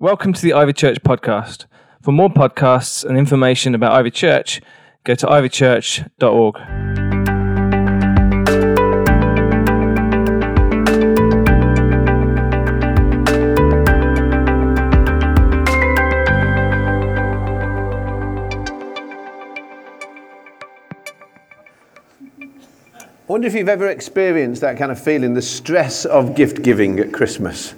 Welcome to the Ivy Church podcast. For more podcasts and information about Ivy Church, go to ivychurch.org. I wonder if you've ever experienced that kind of feeling, the stress of gift giving at Christmas.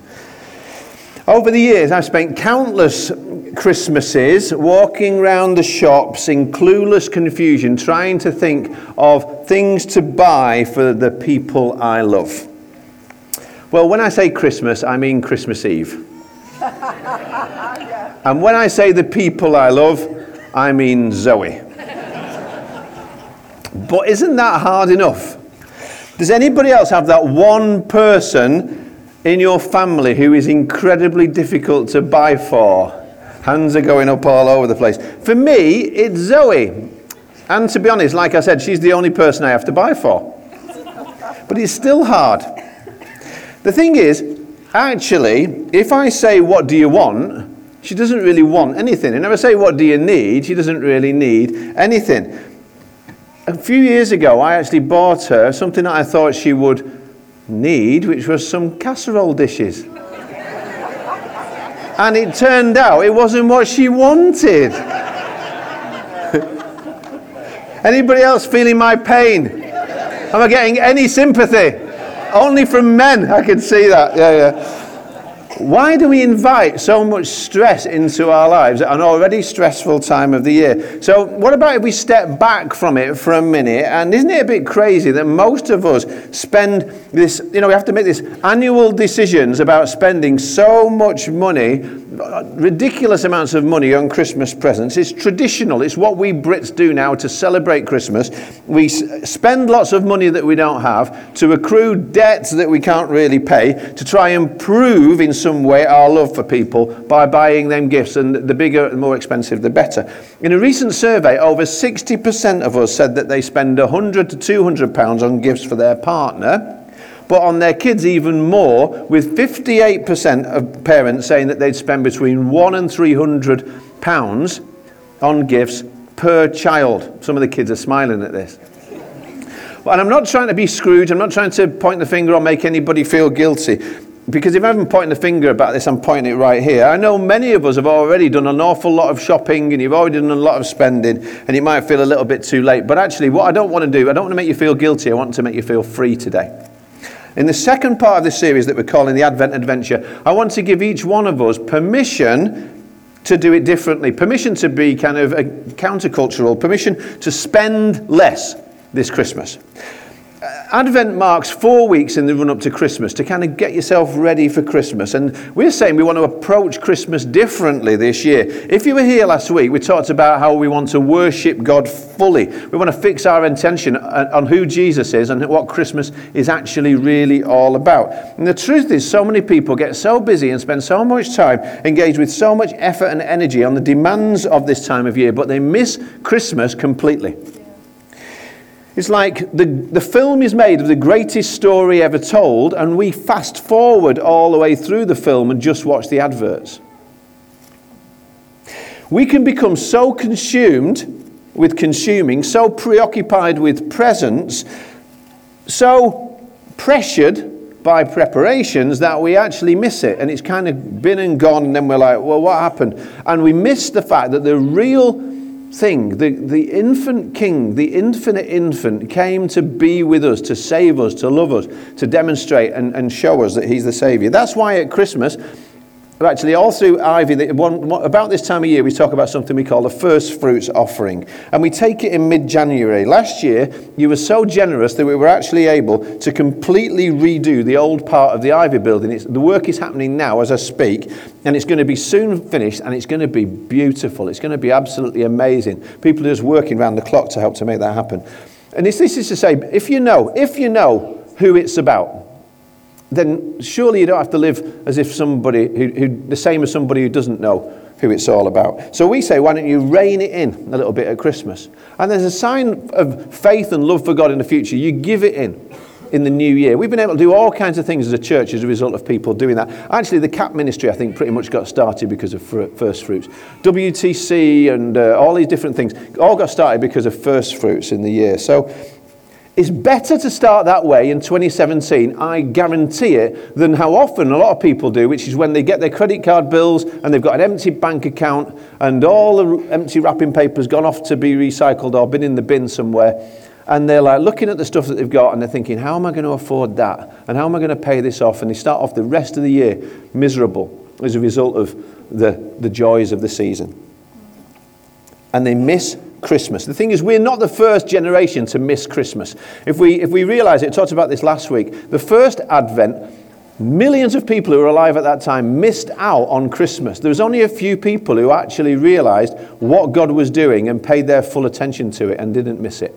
Over the years, I've spent countless Christmases walking around the shops in clueless confusion, trying to think of things to buy for the people I love. Well, when I say Christmas, I mean Christmas Eve. and when I say the people I love, I mean Zoe. But isn't that hard enough? Does anybody else have that one person in your family who is incredibly difficult to buy for? Hands are going up all over the place. For me, it's Zoe. And to be honest, like I said, she's the only person I have to buy for. But it's still hard. The thing is, actually, if I say, What do you want? she doesn't really want anything. And if I say, What do you need? she doesn't really need anything a few years ago, I actually bought her something that I thought she would need, which was some casserole dishes. and it turned out it wasn't what she wanted. Anybody else feeling my pain? Am I getting any sympathy? Only from men, I can see that. Yeah, yeah. Why do we invite so much stress into our lives at an already stressful time of the year? So, what about if we step back from it for a minute? And isn't it a bit crazy that most of us spend this, you know, we have to make these annual decisions about spending so much money, ridiculous amounts of money on Christmas presents? It's traditional, it's what we Brits do now to celebrate Christmas. We spend lots of money that we don't have to accrue debts that we can't really pay to try and prove in some way our love for people by buying them gifts, and the bigger and more expensive, the better. In a recent survey, over 60% of us said that they spend 100 to 200 pounds on gifts for their partner but on their kids even more, with 58% of parents saying that they'd spend between one and 300 pounds on gifts per child. Some of the kids are smiling at this. And I'm not trying to be Scrooge, I'm not trying to point the finger or make anybody feel guilty because if I haven't the finger about this, I'm pointing it right here. I know many of us have already done an awful lot of shopping and you've already done a lot of spending and it might feel a little bit too late. But actually, what I don't want to do, I don't want to make you feel guilty. I want to make you feel free today. In the second part of this series that we're calling the Advent Adventure, I want to give each one of us permission to do it differently, permission to be kind of countercultural, permission to spend less this Christmas. Advent marks four weeks in the run up to Christmas to kind of get yourself ready for Christmas. And we're saying we want to approach Christmas differently this year. If you were here last week, we talked about how we want to worship God fully. We want to fix our intention uh, on who Jesus is and what Christmas is actually really all about. And the truth is, so many people get so busy and spend so much time engaged with so much effort and energy on the demands of this time of year, but they miss Christmas completely. It's like the, the film is made of the greatest story ever told, and we fast forward all the way through the film and just watch the adverts. We can become so consumed with consuming, so preoccupied with presents, so pressured by preparations that we actually miss it. And it's kind of been and gone, and then we're like, well, what happened? And we miss the fact that the real thing. The, the infant king, the infinite infant, came to be with us, to save us, to love us, to demonstrate and, and show us that he's the Savior. That's why at Christmas, actually all through Ivy, one, about this time of year, we talk about something we call the first fruits offering. And we take it in mid January. Last year, you were so generous that we were actually able to completely redo the old part of the Ivy building. It's, the work is happening now as I speak, and it's going to be soon finished, and it's going to be beautiful. It's going to be absolutely amazing. People are just working around the clock to help to make that happen. And this, this is to say, if you know, if you know who it's about, then surely you don't have to live as if somebody who, who, the same as somebody who doesn't know who it's all about. So we say, why don't you rein it in a little bit at Christmas? And there's a sign of faith and love for God in the future. You give it in. in the new year. We've been able to do all kinds of things as a church as a result of people doing that. Actually, the CAP ministry, I think, pretty much got started because of first fruits. WTC and uh, all these different things all got started because of first fruits in the year. So it's better to start that way in 2017, I guarantee it, than how often a lot of people do, which is when they get their credit card bills and they've got an empty bank account and all the empty wrapping paper's gone off to be recycled or been in the bin somewhere. And they're like looking at the stuff that they've got and they're thinking, how am I going to afford that? And how am I going to pay this off? And they start off the rest of the year miserable as a result of the, the joys of the season. And they miss Christmas. The thing is, we're not the first generation to miss Christmas. If we, if we realize it, talked about this last week, the first Advent, millions of people who were alive at that time missed out on Christmas. There was only a few people who actually realized what God was doing and paid their full attention to it and didn't miss it.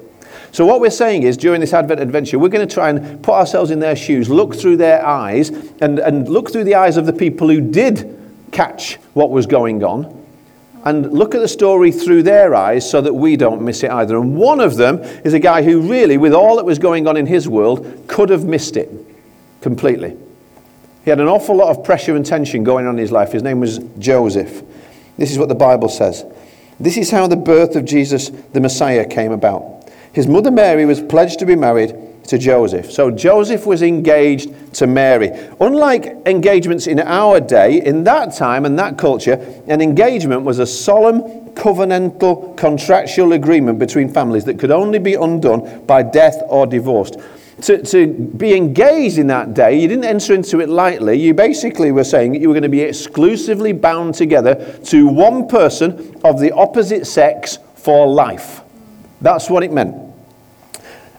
So, what we're saying is, during this Advent adventure, we're going to try and put ourselves in their shoes, look through their eyes, and, and look through the eyes of the people who did catch what was going on and look at the story through their eyes so that we don't miss it either. And one of them is a guy who really, with all that was going on in his world, could have missed it completely. He had an awful lot of pressure and tension going on in his life. His name was Joseph. This is what the Bible says. This is how the birth of Jesus, the Messiah, came about. His mother Mary was pledged to be married to Joseph. So Joseph was engaged to Mary. Unlike engagements in our day, in that time and that culture, an engagement was a solemn, covenantal, contractual agreement between families that could only be undone by death or divorce. To, to be engaged in that day, you didn't enter into it lightly. You basically were saying that you were going to be exclusively bound together to one person of the opposite sex for life. That's what it meant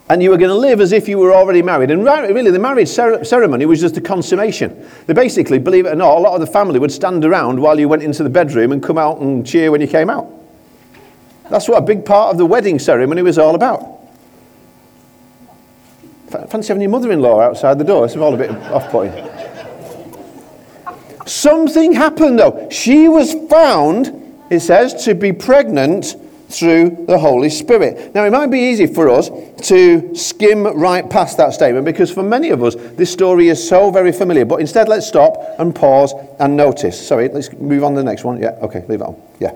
and you were going to live as if you were already married. And really, the marriage ceremony was just a consummation. They basically, believe it or not, a lot of the family would stand around while you went into the bedroom and come out and cheer when you came out. That's what a big part of the wedding ceremony was all about. Fancy having your mother in law outside the door. It's all a bit off putting. Something happened though. She was found, it says, to be pregnant through the Holy Spirit. Now, it might be easy for us to skim right past that statement because for many of us, this story is so very familiar. But instead, let's stop and pause and notice. Sorry, let's move on to the next one. Yeah, okay, leave it on. Yeah.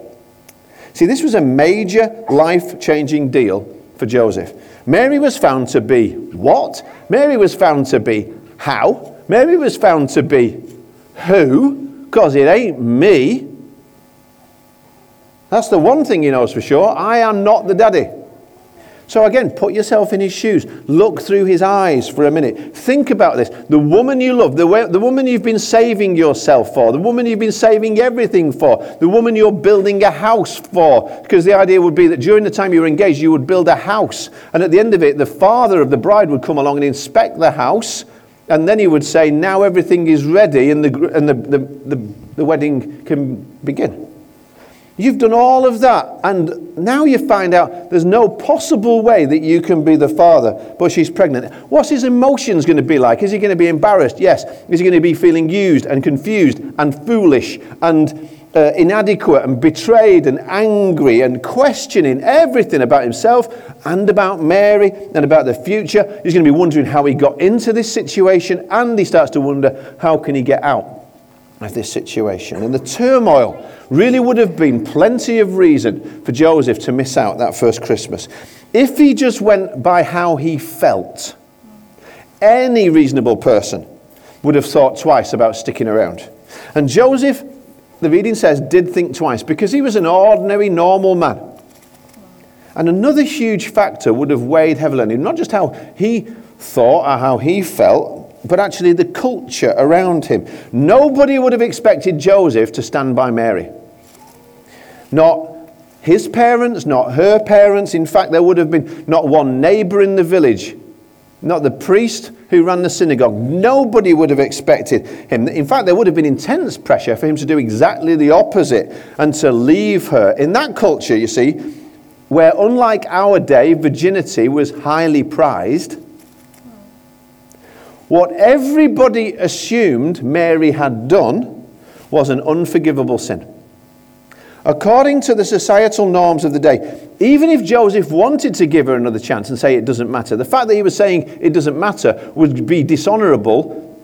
See, this was a major life changing deal for Joseph. Mary was found to be what? Mary was found to be how? Mary was found to be who? Because it ain't me. That's the one thing he knows for sure. I am not the daddy. So again, put yourself in his shoes. Look through his eyes for a minute. Think about this. The woman you love, the, way, the woman you've been saving yourself for, the woman you've been saving everything for, the woman you're building a house for. Because the idea would be that during the time you were engaged, you would build a house. And at the end of it, the father of the bride would come along and inspect the house. And then he would say, Now everything is ready and the, and the, the, the, the wedding can begin. You've done all of that, and now you find out there's no possible way that you can be the father, but she's pregnant. What's his emotions going to be like? Is he going to be embarrassed? Yes. Is he going to be feeling used and confused and foolish and uh, inadequate and betrayed and angry and questioning everything about himself and about Mary and about the future? He's going to be wondering how he got into this situation, and he starts to wonder how can he get out of this situation. And the turmoil really would have been plenty of reason for Joseph to miss out that first Christmas. If he just went by how he felt, any reasonable person would have thought twice about sticking around. And Joseph, the reading says, did think twice because he was an ordinary, normal man. And another huge factor would have weighed heavily on him, not just how he thought or how he felt, but actually the culture around him. Nobody would have expected Joseph to stand by Mary. Not his parents, not her parents. In fact, there would have been not one neighbor in the village, not the priest who ran the synagogue. Nobody would have expected him. In fact, there would have been intense pressure for him to do exactly the opposite and to leave her. In that culture, you see, where unlike our day, virginity was highly prized what everybody assumed Mary had done was an unforgivable sin. According to the societal norms of the day, even if Joseph wanted to give her another chance and say it doesn't matter, the fact that he was saying it doesn't matter would be dishonorable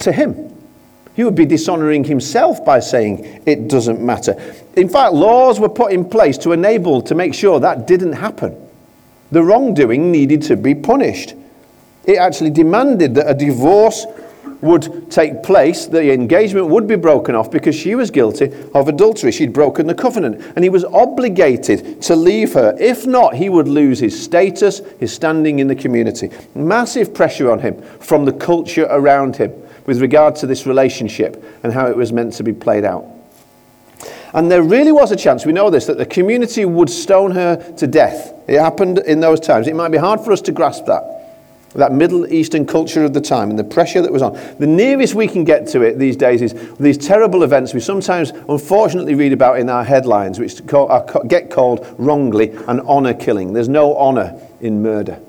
to him. He would be dishonoring himself by saying it doesn't matter. In fact, laws were put in place to enable, to make sure that didn't happen. The wrongdoing needed to be punished. It actually demanded that a divorce would take place, the engagement would be broken off because she was guilty of adultery. She'd broken the covenant, and he was obligated to leave her. If not, he would lose his status, his standing in the community. Massive pressure on him from the culture around him with regard to this relationship and how it was meant to be played out. And there really was a chance, we know this, that the community would stone her to death. It happened in those times. It might be hard for us to grasp that that Middle Eastern culture of the time and the pressure that was on. The nearest we can get to it these days is these terrible events we sometimes unfortunately read about in our headlines, which get called wrongly an honour killing. There's no honour in murder.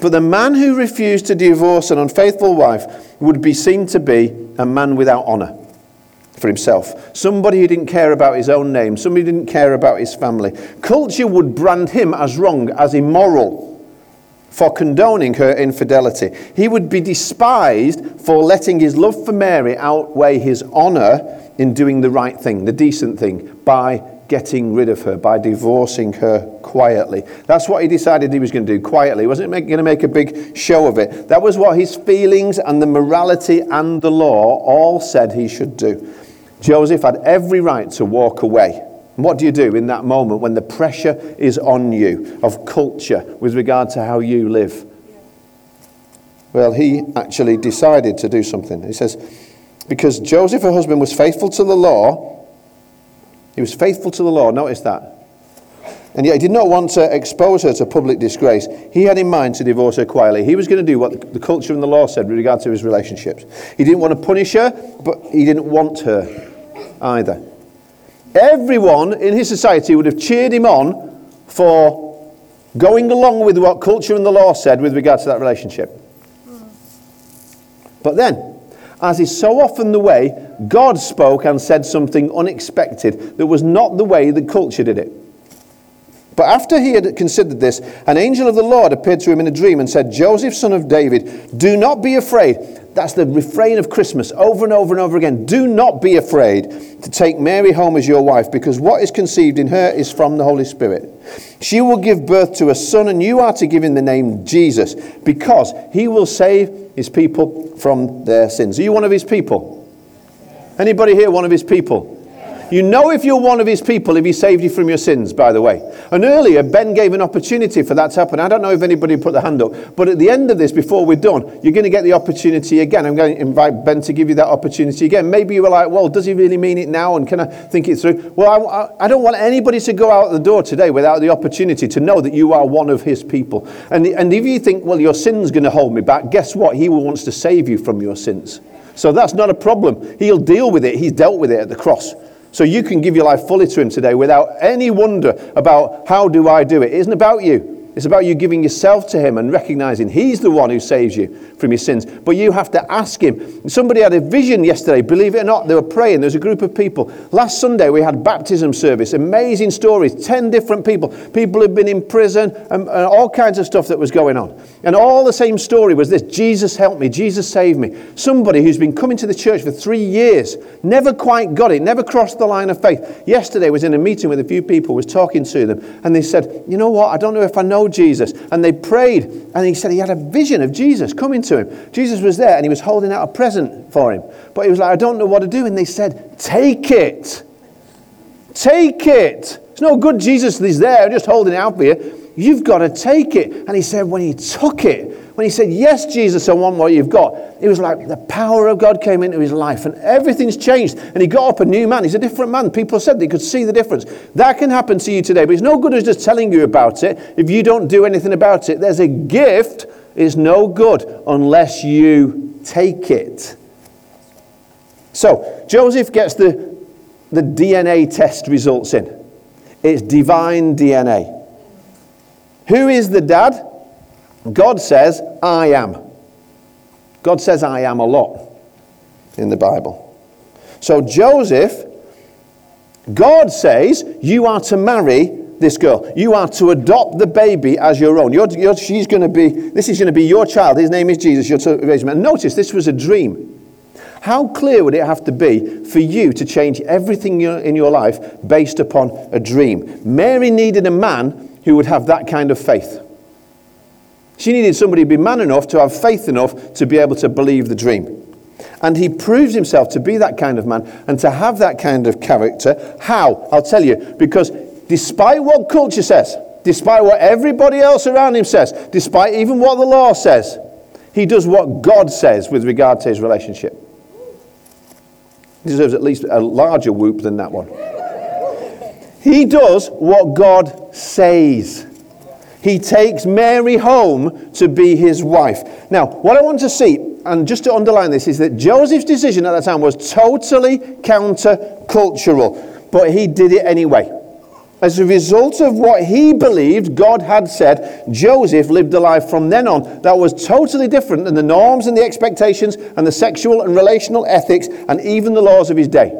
But the man who refused to divorce an unfaithful wife would be seen to be a man without honour for himself. Somebody who didn't care about his own name, somebody who didn't care about his family. Culture would brand him as wrong, as immoral for condoning her infidelity. He would be despised for letting his love for Mary outweigh his honour in doing the right thing, the decent thing, by getting rid of her, by divorcing her quietly. That's what he decided he was going to do quietly. He wasn't going to make a big show of it. That was what his feelings and the morality and the law all said he should do. Joseph had every right to walk away. What do you do in that moment when the pressure is on you of culture with regard to how you live? Well, he actually decided to do something. He says, because Joseph, her husband, was faithful to the law, he was faithful to the law. Notice that. And yet he did not want to expose her to public disgrace. He had in mind to divorce her quietly. He was going to do what the culture and the law said with regard to his relationships. He didn't want to punish her, but he didn't want her either. Everyone in his society would have cheered him on for going along with what culture and the law said with regard to that relationship. But then, as is so often the way, God spoke and said something unexpected that was not the way the culture did it. But after he had considered this, an angel of the Lord appeared to him in a dream and said, Joseph, son of David, do not be afraid. That's the refrain of Christmas over and over and over again. Do not be afraid to take Mary home as your wife, because what is conceived in her is from the Holy Spirit. She will give birth to a son, and you are to give him the name Jesus, because he will save his people from their sins. Are you one of his people? Anybody here one of his people? You know if you're one of his people if he saved you from your sins, by the way. And earlier, Ben gave an opportunity for that to happen. I don't know if anybody put the hand up, but at the end of this, before we're done, you're going to get the opportunity again. I'm going to invite Ben to give you that opportunity again. Maybe you were like, well, does he really mean it now? And can I think it through? Well, I, I don't want anybody to go out the door today without the opportunity to know that you are one of his people. And, and if you think, well, your sin's going to hold me back, guess what? He wants to save you from your sins. So that's not a problem. He'll deal with it. He's dealt with it at the cross. So you can give your life fully to Him today without any wonder about how do I do it. It isn't about you. It's about you giving yourself to Him and recognizing He's the one who saves you from your sins. But you have to ask Him. Somebody had a vision yesterday, believe it or not, they were praying. There was a group of people. Last Sunday we had baptism service, amazing stories, 10 different people. People had been in prison and, and all kinds of stuff that was going on. And all the same story was this Jesus helped me, Jesus saved me. Somebody who's been coming to the church for three years, never quite got it, never crossed the line of faith. Yesterday was in a meeting with a few people, was talking to them, and they said, You know what? I don't know if I know Jesus. And they prayed, and he said he had a vision of Jesus coming to him. Jesus was there, and he was holding out a present for him. But he was like, I don't know what to do. And they said, Take it. Take it. It's no good Jesus is there just holding it out for you. You've got to take it. And he said, when he took it, when he said, Yes, Jesus, I want what you've got, it was like the power of God came into his life and everything's changed. And he got up a new man. He's a different man. People said they could see the difference. That can happen to you today, but it's no good as just telling you about it if you don't do anything about it. There's a gift, it's no good unless you take it. So, Joseph gets the, the DNA test results in. It's divine DNA. Who is the dad? God says, I am. God says, I am a lot in the Bible. So Joseph God says you are to marry this girl. You are to adopt the baby as your own. You're, you're, she's going to be, this is going to be your child. His name is Jesus. You're to raise him. And notice this was a dream. How clear would it have to be for you to change everything in your life based upon a dream? Mary needed a man who would have that kind of faith. She needed somebody to be man enough to have faith enough to be able to believe the dream. And he proves himself to be that kind of man and to have that kind of character. How? I'll tell you. Because despite what culture says, despite what everybody else around him says, despite even what the law says, he does what God says with regard to his relationship. He deserves at least a larger whoop than that one. He does what God says. He takes Mary home to be his wife. Now, what I want to see, and just to underline this, is that Joseph's decision at that time was totally counter-cultural, but he did it anyway. As a result of what he believed God had said, Joseph lived a life from then on that was totally different than the norms and the expectations and the sexual and relational ethics and even the laws of his day.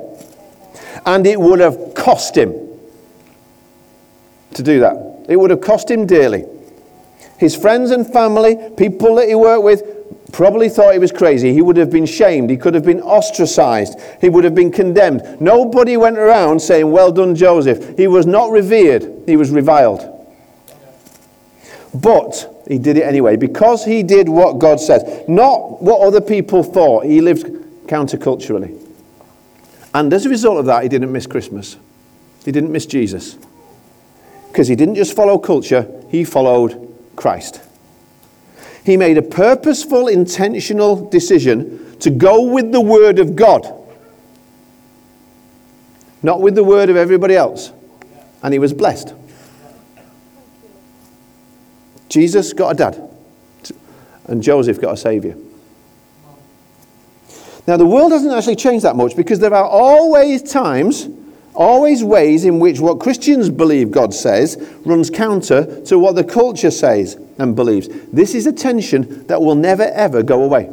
And it would have cost him to do that. It would have cost him dearly. His friends and family, people that he worked with, probably thought he was crazy. He would have been shamed. He could have been ostracized. He would have been condemned. Nobody went around saying, Well done, Joseph. He was not revered, he was reviled. But he did it anyway because he did what God said, not what other people thought. He lived counterculturally. And as a result of that, he didn't miss Christmas. He didn't miss Jesus. Because he didn't just follow culture, he followed Christ. He made a purposeful, intentional decision to go with the Word of God, not with the Word of everybody else. And he was blessed. Jesus got a dad, and Joseph got a Savior. Now, the world doesn't actually change that much because there are always times always ways in which what Christians believe God says runs counter to what the culture says and believes. This is a tension that will never ever go away.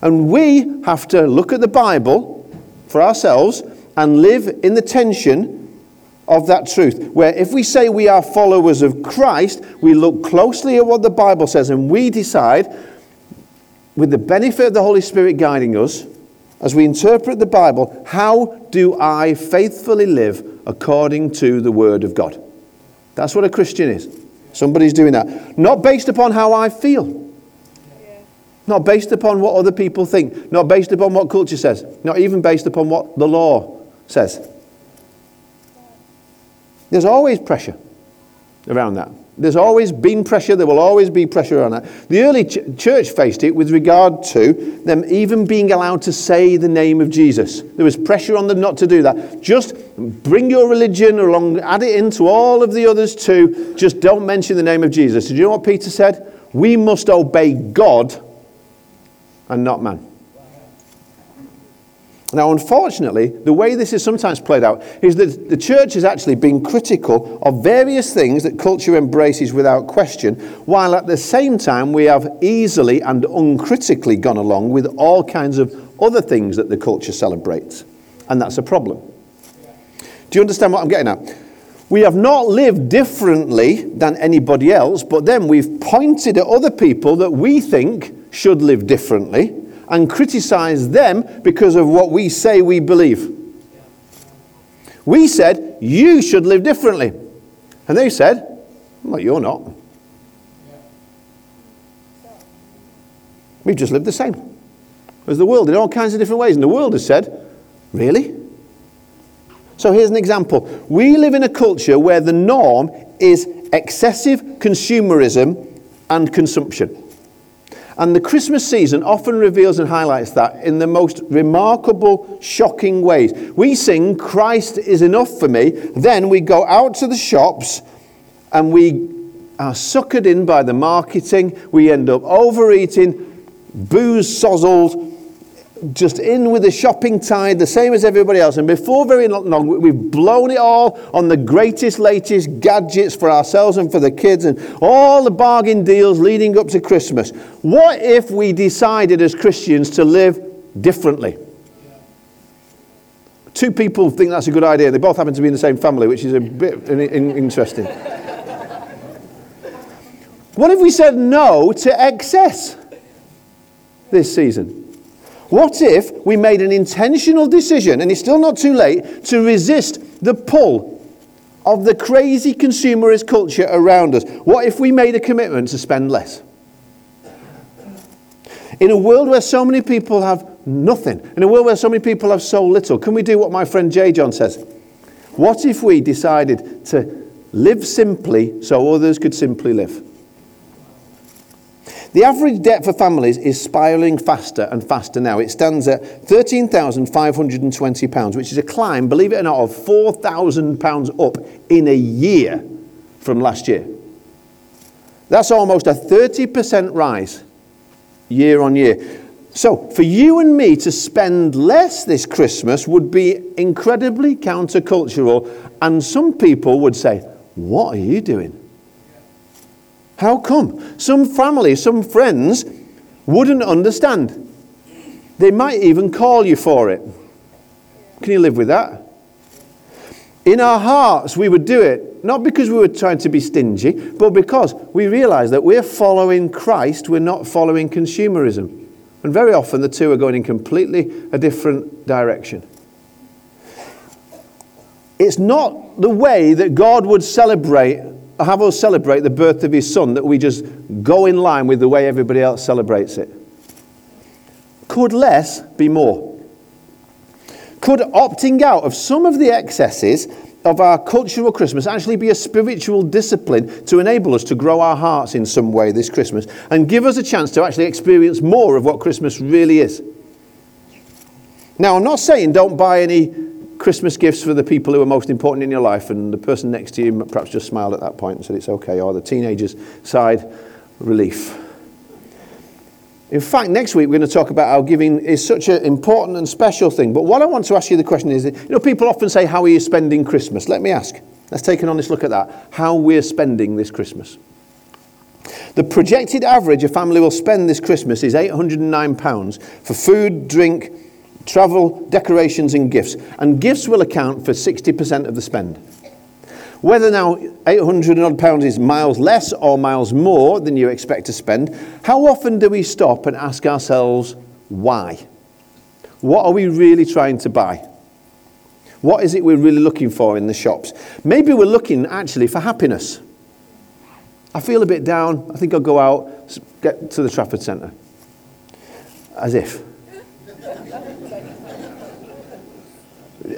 And we have to look at the Bible for ourselves and live in the tension of that truth. Where if we say we are followers of Christ, we look closely at what the Bible says and we decide, with the benefit of the Holy Spirit guiding us, as we interpret the Bible, how do I faithfully live according to the Word of God? That's what a Christian is. Somebody's doing that. Not based upon how I feel. Not based upon what other people think. Not based upon what culture says. Not even based upon what the law says. There's always pressure around that. There's always been pressure, there will always be pressure on that. The early ch- church faced it with regard to them even being allowed to say the name of Jesus. There was pressure on them not to do that. Just bring your religion along, add it into all of the others too. Just don't mention the name of Jesus. Did you know what Peter said? We must obey God and not man. Now, unfortunately, the way this is sometimes played out is that the church has actually been critical of various things that culture embraces without question, while at the same time we have easily and uncritically gone along with all kinds of other things that the culture celebrates. And that's a problem. Do you understand what I'm getting at? We have not lived differently than anybody else, but then we've pointed at other people that we think should live differently and criticize them because of what we say we believe. We said, You should live differently. And they said, Well, you're not. We've just lived the same as the world in all kinds of different ways. And the world has said, Really? So here's an example. We live in a culture where the norm is excessive consumerism and consumption. And the Christmas season often reveals and highlights that in the most remarkable, shocking ways. We sing, Christ is enough for me. Then we go out to the shops and we are suckered in by the marketing. We end up overeating, booze sozzled, just in with the shopping tide, the same as everybody else. And before very long, we've blown it all on the greatest, latest gadgets for ourselves and for the kids and all the bargain deals leading up to Christmas. What if we decided as Christians to live differently? Two people think that's a good idea. They both happen to be in the same family, which is a bit in- in- interesting. what if we said no to excess this season? What if we made an intentional decision, and it's still not too late, to resist the pull of the crazy consumerist culture around us? What if we made a commitment to spend less? In a world where so many people have nothing, in a world where so many people have so little, can we do what my friend J.John says? What if we decided to live simply so others could simply live? The average debt for families is spiralling faster and faster now. It stands at £13,520, which is a climb, believe it or not, of £4,000 up in a year from last year. That's almost a 30% rise year on year. So, for you and me to spend less this Christmas would be incredibly countercultural, and some people would say, What are you doing? How come? Some family, some friends wouldn't understand. They might even call you for it. Can you live with that? In our hearts, we would do it, not because we were trying to be stingy, but because we realize that we're following Christ, we're not following consumerism. And very often the two are going in completely a different direction. It's not the way that God would celebrate, have us celebrate the birth of his son, that we just go in line with the way everybody else celebrates it. Could less be more? Could opting out of some of the excesses of our cultural Christmas actually be a spiritual discipline to enable us to grow our hearts in some way this Christmas and give us a chance to actually experience more of what Christmas really is? Now, I'm not saying don't buy any Christmas gifts for the people who are most important in your life, and the person next to you perhaps just smiled at that point and said it's okay, or the teenagers sighed relief. In fact, next week we're going to talk about how giving is such an important and special thing. But what I want to ask you the question is, you know, people often say, how are you spending Christmas? Let me ask. Let's take an honest look at that. How we're spending this Christmas. The projected average a family will spend this Christmas is £809 for food, drink, travel, decorations and gifts. And gifts will account for 60% of the spend. Whether now 800 odd pounds is miles less or miles more than you expect to spend, how often do we stop and ask ourselves why? What are we really trying to buy? What is it we're really looking for in the shops? Maybe we're looking actually for happiness. I feel a bit down. I think I'll go out, get to the Trafford Centre. As if.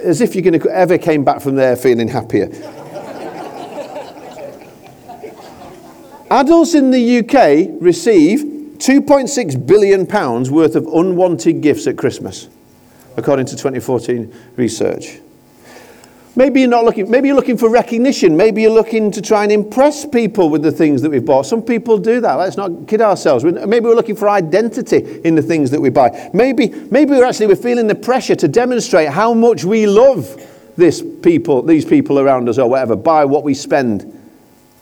As if you're going to ever came back from there feeling happier. Adults in the UK receive 2.6 billion pounds worth of unwanted gifts at Christmas, according to 2014 research. Maybe you're not looking, maybe you're looking for recognition. Maybe you're looking to try and impress people with the things that we've bought. Some people do that. Let's not kid ourselves. Maybe we're looking for identity in the things that we buy. Maybe, maybe we're actually we're feeling the pressure to demonstrate how much we love this people, these people around us or whatever, by what we spend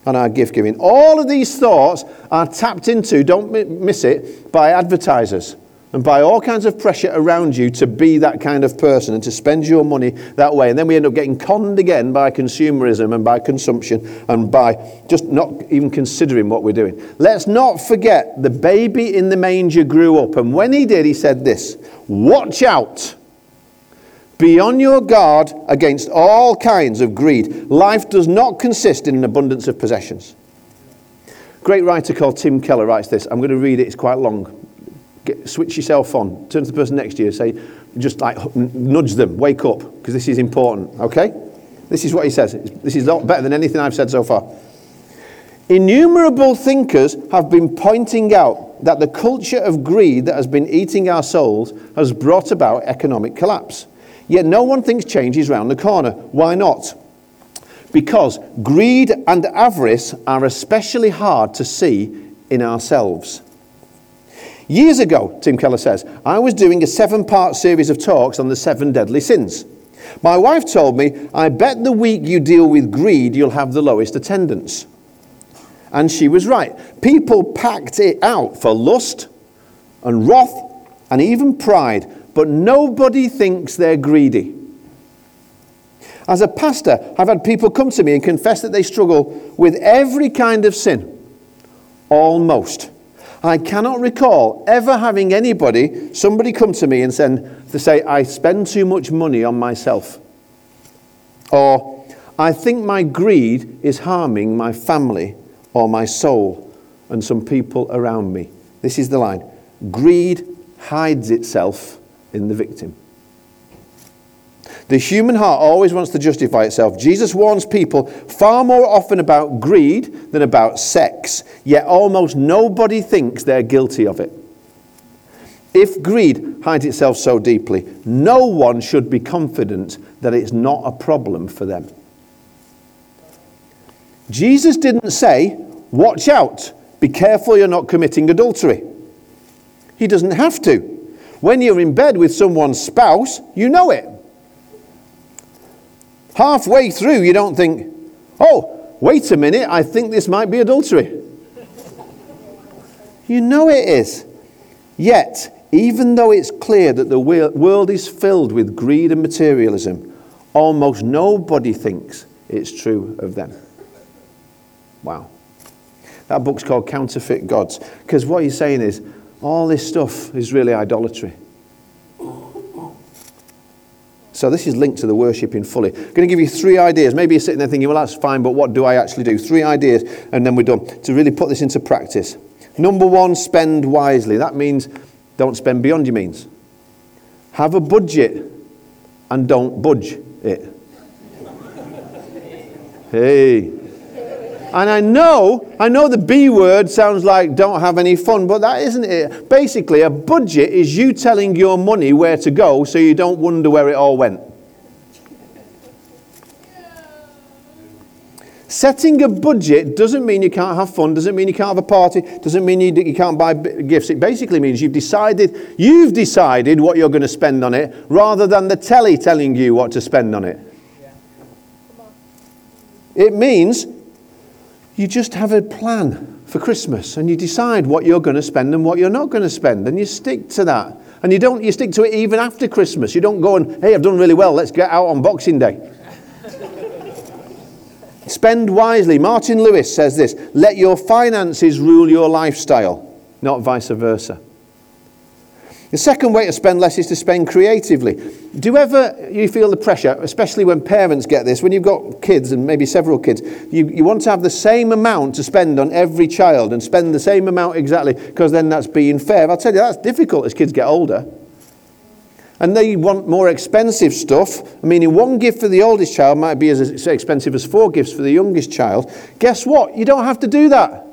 on our gift giving. All of these thoughts are tapped into, don't miss it, by advertisers and by all kinds of pressure around you to be that kind of person and to spend your money that way. And then we end up getting conned again by consumerism and by consumption and by just not even considering what we're doing. Let's not forget the baby in the manger grew up. And when he did, he said this Watch out be on your guard against all kinds of greed. Life does not consist in an abundance of possessions. Great writer called Tim Keller writes this. I'm going to read it, it's quite long. Get, switch yourself on. Turn to the person next to you. Say, just like nudge them, wake up, because this is important, okay? This is what he says. This is a lot better than anything I've said so far. Innumerable thinkers have been pointing out that the culture of greed that has been eating our souls has brought about economic collapse. Yet no one thinks change is round the corner. Why not? Because greed and avarice are especially hard to see in ourselves. Years ago, Tim Keller says, I was doing a seven part series of talks on the seven deadly sins. My wife told me, I bet the week you deal with greed, you'll have the lowest attendance. And she was right. People packed it out for lust and wrath and even pride but nobody thinks they're greedy. As a pastor, I've had people come to me and confess that they struggle with every kind of sin. Almost. I cannot recall ever having anybody, somebody come to me and said, to say, I spend too much money on myself. Or, I think my greed is harming my family or my soul and some people around me. This is the line greed hides itself in the victim. The human heart always wants to justify itself. Jesus warns people far more often about greed than about sex, yet almost nobody thinks they're guilty of it. If greed hides itself so deeply, no one should be confident that it's not a problem for them. Jesus didn't say, Watch out, be careful you're not committing adultery. He doesn't have to. When you're in bed with someone's spouse, you know it. Halfway through, you don't think, oh, wait a minute, I think this might be adultery. you know it is. Yet, even though it's clear that the world is filled with greed and materialism, almost nobody thinks it's true of them. Wow. That book's called Counterfeit Gods. Because what he's saying is, all this stuff is really idolatry. So this is linked to the worship in fully. I'm going to give you three ideas. Maybe you're sitting there thinking, well, that's fine, but what do I actually do? Three ideas, and then we're done, to really put this into practice. Number one, spend wisely. That means don't spend beyond your means. Have a budget and don't budge it. Hey. And I know, I know the B word sounds like don't have any fun, but that isn't it. Basically, a budget is you telling your money where to go so you don't wonder where it all went. Setting a budget doesn't mean you can't have fun, doesn't mean you can't have a party, doesn't mean you, you can't buy gifts. It basically means you've decided, you've decided what you're going to spend on it rather than the telly telling you what to spend on it. It means you just have a plan for Christmas and you decide what you're going to spend and what you're not going to spend and you stick to that. And you don't you stick to it even after Christmas. You don't go and, hey, I've done really well, let's get out on Boxing Day. Spend wisely. Martin Lewis says this let your finances rule your lifestyle, not vice versa. The second way to spend less is to spend creatively. Do you ever you feel the pressure, especially when parents get this, when you've got kids and maybe several kids, you, you want to have the same amount to spend on every child and spend the same amount exactly because then that's being fair. I'll tell you, that's difficult as kids get older. And they want more expensive stuff, meaning one gift for the oldest child might be as expensive as four gifts for the youngest child. Guess what? You don't have to do that.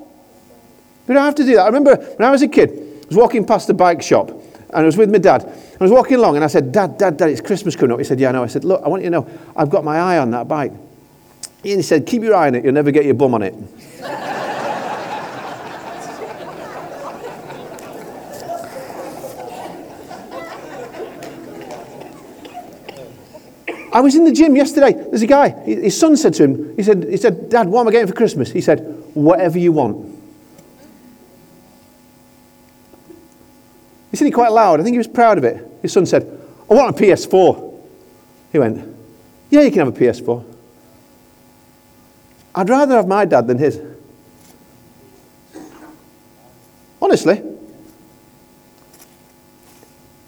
You don't have to do that. I remember when I was a kid, I was walking past a bike shop and I was with my dad. I was walking along and I said, Dad, Dad, Dad, it's Christmas coming up. He said, Yeah, I know. I said, Look, I want you to know, I've got my eye on that bike. And he said, Keep your eye on it, you'll never get your bum on it. I was in the gym yesterday. There's a guy. His son said to him, he said, he said, Dad, what am I getting for Christmas? He said, whatever you want. He said it quite loud. I think he was proud of it. His son said, I want a PS4. He went, Yeah, you can have a PS4. I'd rather have my dad than his. Honestly.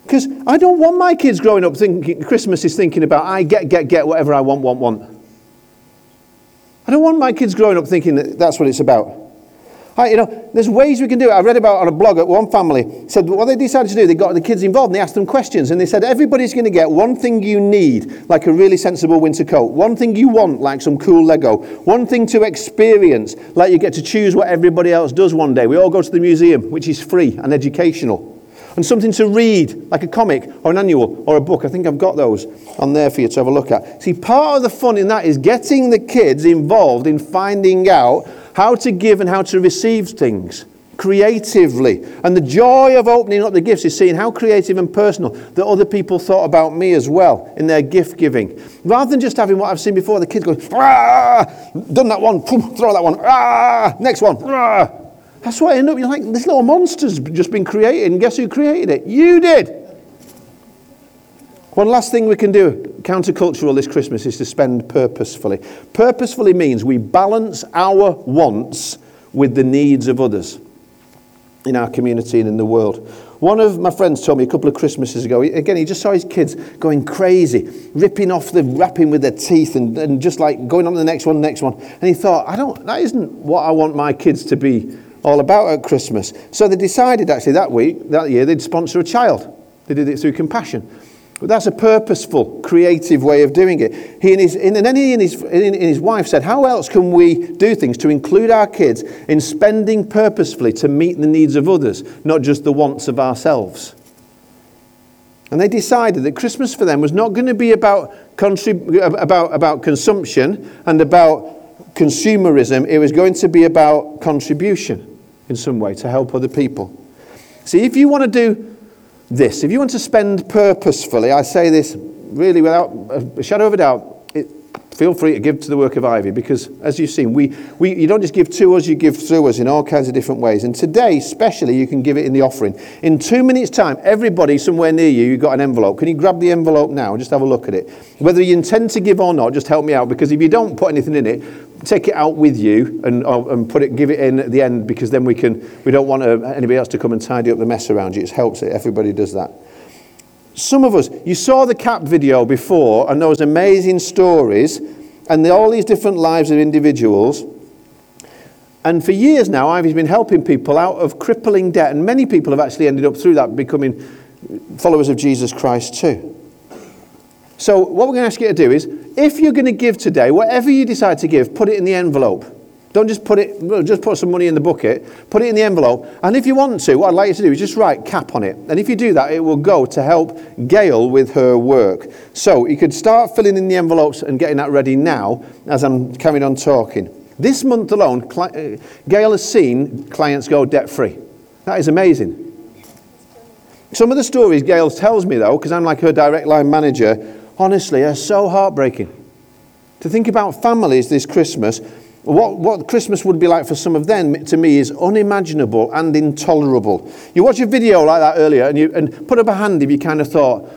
Because I don't want my kids growing up thinking Christmas is thinking about I get, get, get whatever I want, want, want. I don't want my kids growing up thinking that that's what it's about. I, you know, there's ways we can do it. I read about on a blog at one family said what they decided to do. They got the kids involved and they asked them questions and they said everybody's going to get one thing you need, like a really sensible winter coat. One thing you want, like some cool Lego. One thing to experience, like you get to choose what everybody else does one day. We all go to the museum, which is free and educational. And something to read, like a comic or an annual or a book. I think I've got those on there for you to have a look at. See, part of the fun in that is getting the kids involved in finding out how to give and how to receive things creatively. And the joy of opening up the gifts is seeing how creative and personal that other people thought about me as well in their gift giving. Rather than just having what I've seen before, the kids going, ah, done that one, throw that one, ah, next one, ah. That's what I end up, you're like, this little monster's just been created, and guess who created it? You did. One last thing we can do, countercultural this Christmas, is to spend purposefully. Purposefully means we balance our wants with the needs of others in our community and in the world. One of my friends told me a couple of Christmases ago, again, he just saw his kids going crazy, ripping off the wrapping with their teeth and, and just like going on to the next one, next one. And he thought, I don't, that isn't what I want my kids to be all about at Christmas. So they decided actually that week, that year, they'd sponsor a child. They did it through compassion. But that's a purposeful, creative way of doing it. He and his, and then he and his, and his wife said, How else can we do things to include our kids in spending purposefully to meet the needs of others, not just the wants of ourselves? And they decided that Christmas for them was not going to be about, contrib- about, about consumption and about consumerism, it was going to be about contribution in some way to help other people. See, if you want to do this. If you want to spend purposefully, I say this really without a shadow of a doubt, feel free to give to the work of Ivy because, as you've seen, we, we, you don't just give to us, you give through us in all kinds of different ways. And today, especially, you can give it in the offering. In two minutes' time, everybody somewhere near you, you've got an envelope. Can you grab the envelope now? And just have a look at it. Whether you intend to give or not, just help me out because if you don't put anything in it, take it out with you and, uh, and put it, give it in at the end because then we can, we don't want uh, anybody else to come and tidy up the mess around you. It helps it. Everybody does that. Some of us, you saw the CAP video before and those amazing stories and the, all these different lives of individuals. And for years now, I've been helping people out of crippling debt, and many people have actually ended up through that becoming followers of Jesus Christ too. So, what we're going to ask you to do is if you're going to give today, whatever you decide to give, put it in the envelope. Don't just put it, just put some money in the bucket, put it in the envelope. And if you want to, what I'd like you to do is just write cap on it. And if you do that, it will go to help Gail with her work. So you could start filling in the envelopes and getting that ready now as I'm carrying on talking. This month alone, uh, Gail has seen clients go debt free. That is amazing. Some of the stories Gail tells me, though, because I'm like her direct line manager, honestly, are so heartbreaking. To think about families this Christmas what, what Christmas would be like for some of them, to me, is unimaginable and intolerable. You watch a video like that earlier and, you, and put up a hand if you kind of thought,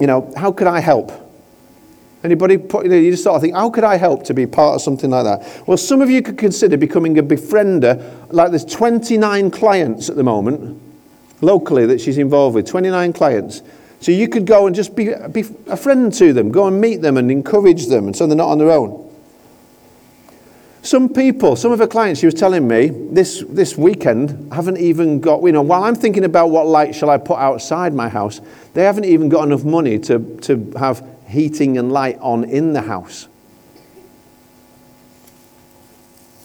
you know, how could I help? Anybody put, you just sort of think, how could I help to be part of something like that? Well, some of you could consider becoming a befriender. Like there's 29 clients at the moment, locally, that she's involved with, 29 clients. So you could go and just be, be a friend to them, go and meet them and encourage them, and so they're not on their own. Some people, some of her clients, she was telling me this, this weekend, haven't even got, you know, while I'm thinking about what light shall I put outside my house, they haven't even got enough money to, to have heating and light on in the house.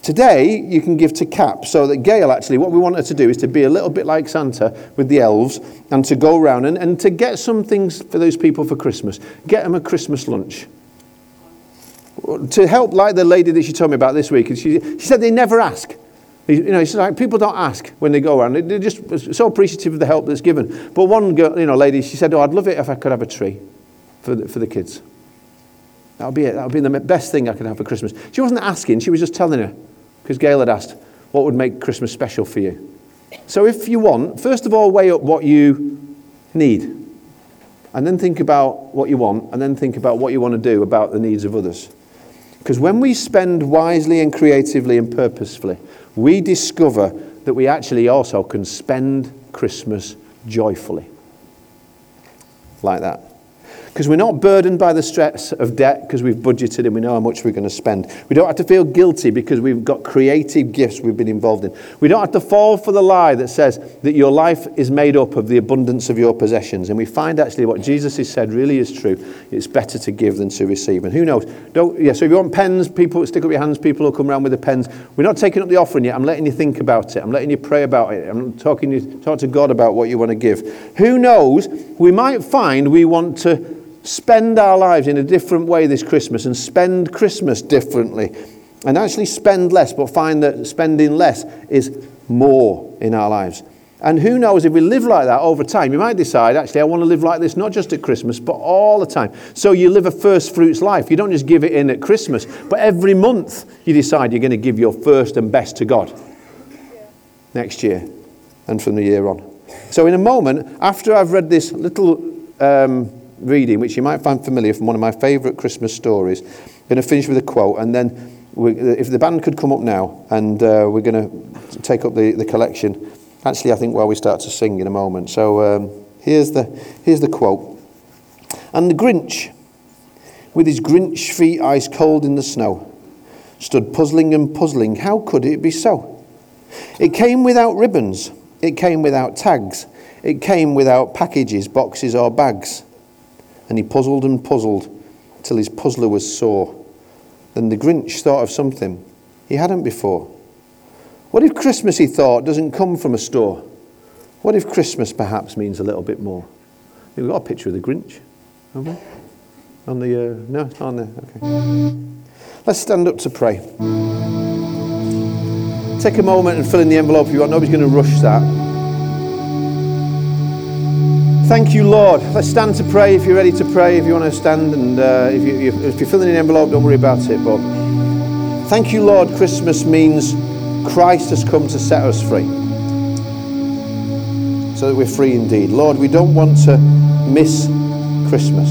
Today, you can give to Cap so that Gail actually, what we want her to do is to be a little bit like Santa with the elves and to go around and, and to get some things for those people for Christmas. Get them a Christmas lunch to help, like the lady that she told me about this week, And she, she said they never ask. You know, it's like people don't ask when they go around. They're just so appreciative of the help that's given. But one girl, you know, lady, she said, "Oh, I'd love it if I could have a tree for the, for the kids. That would be it. That would be the best thing I could have for Christmas." She wasn't asking; she was just telling her, because Gail had asked, "What would make Christmas special for you?" So, if you want, first of all, weigh up what you need, and then think about what you want, and then think about what you want to do about the needs of others. Because when we spend wisely and creatively and purposefully, we discover that we actually also can spend Christmas joyfully. Like that because we're not burdened by the stress of debt because we've budgeted and we know how much we're going to spend. We don't have to feel guilty because we've got creative gifts we've been involved in. We don't have to fall for the lie that says that your life is made up of the abundance of your possessions. And we find actually what Jesus has said really is true. It's better to give than to receive. And who knows? Don't, yeah, so if you want pens, people stick up your hands, people will come around with the pens. We're not taking up the offering yet. I'm letting you think about it. I'm letting you pray about it. I'm talking you talk to God about what you want to give. Who knows? We might find we want to spend our lives in a different way this Christmas and spend Christmas differently and actually spend less, but find that spending less is more in our lives. And who knows, if we live like that over time, you might decide, actually, I want to live like this, not just at Christmas, but all the time. So you live a first fruits life. You don't just give it in at Christmas, but every month you decide you're going to give your first and best to God next year and from the year on. So, in a moment, after I've read this little um, reading, which you might find familiar from one of my favourite Christmas stories. I'm going to finish with a quote, and then we, if the band could come up now, and uh, we're going to take up the, the collection. Actually, I think while we start to sing in a moment. So um, here's, the, here's the quote. And the Grinch, with his Grinch feet ice cold in the snow, stood puzzling and puzzling. How could it be so? It came without ribbons, it came without tags, it came without packages, boxes, or bags. And he puzzled and puzzled till his puzzler was sore. Then the Grinch thought of something he hadn't before. What if Christmas, he thought, doesn't come from a store? What if Christmas perhaps means a little bit more? We've got a picture of the Grinch, haven't we? On the, uh, no, it's not on there. Okay. Let's stand up to pray. Take a moment and fill in the envelope if you want. Nobody's going to rush that. Thank you, Lord. Let's stand to pray if you're ready to pray. If you want to stand and uh, if, you, if you're filling an envelope, don't worry about it. But thank you, Lord. Christmas means Christ has come to set us free so that we're free indeed. Lord, we don't want to miss Christmas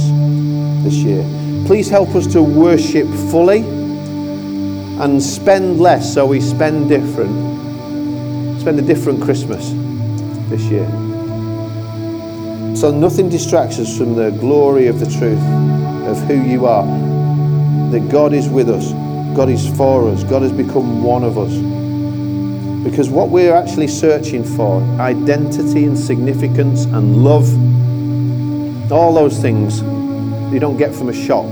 this year. Please help us to worship fully and spend less so we spend different. Spend a different Christmas this year. So nothing distracts us from the glory of the truth of who you are. That God is with us, God is for us, God has become one of us. Because what we're actually searching for, identity and significance and love, all those things you don't get from a shop.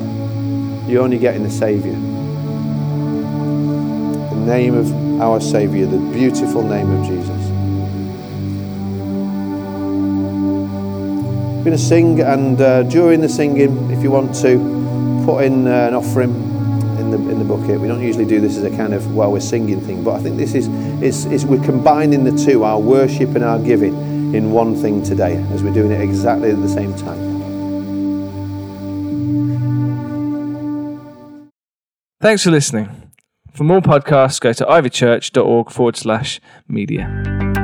You only get in the Saviour. The name of our Saviour, the beautiful name of Jesus. Going to sing, and uh, during the singing, if you want to, put in uh, an offering in the in the bucket. We don't usually do this as a kind of while we're singing thing, but I think this is is, is we're combining the two, our worship and our giving, in one thing today, as we're doing it exactly at the same time. Thanks for listening. For more podcasts, go to ivychurch.org forward slash media.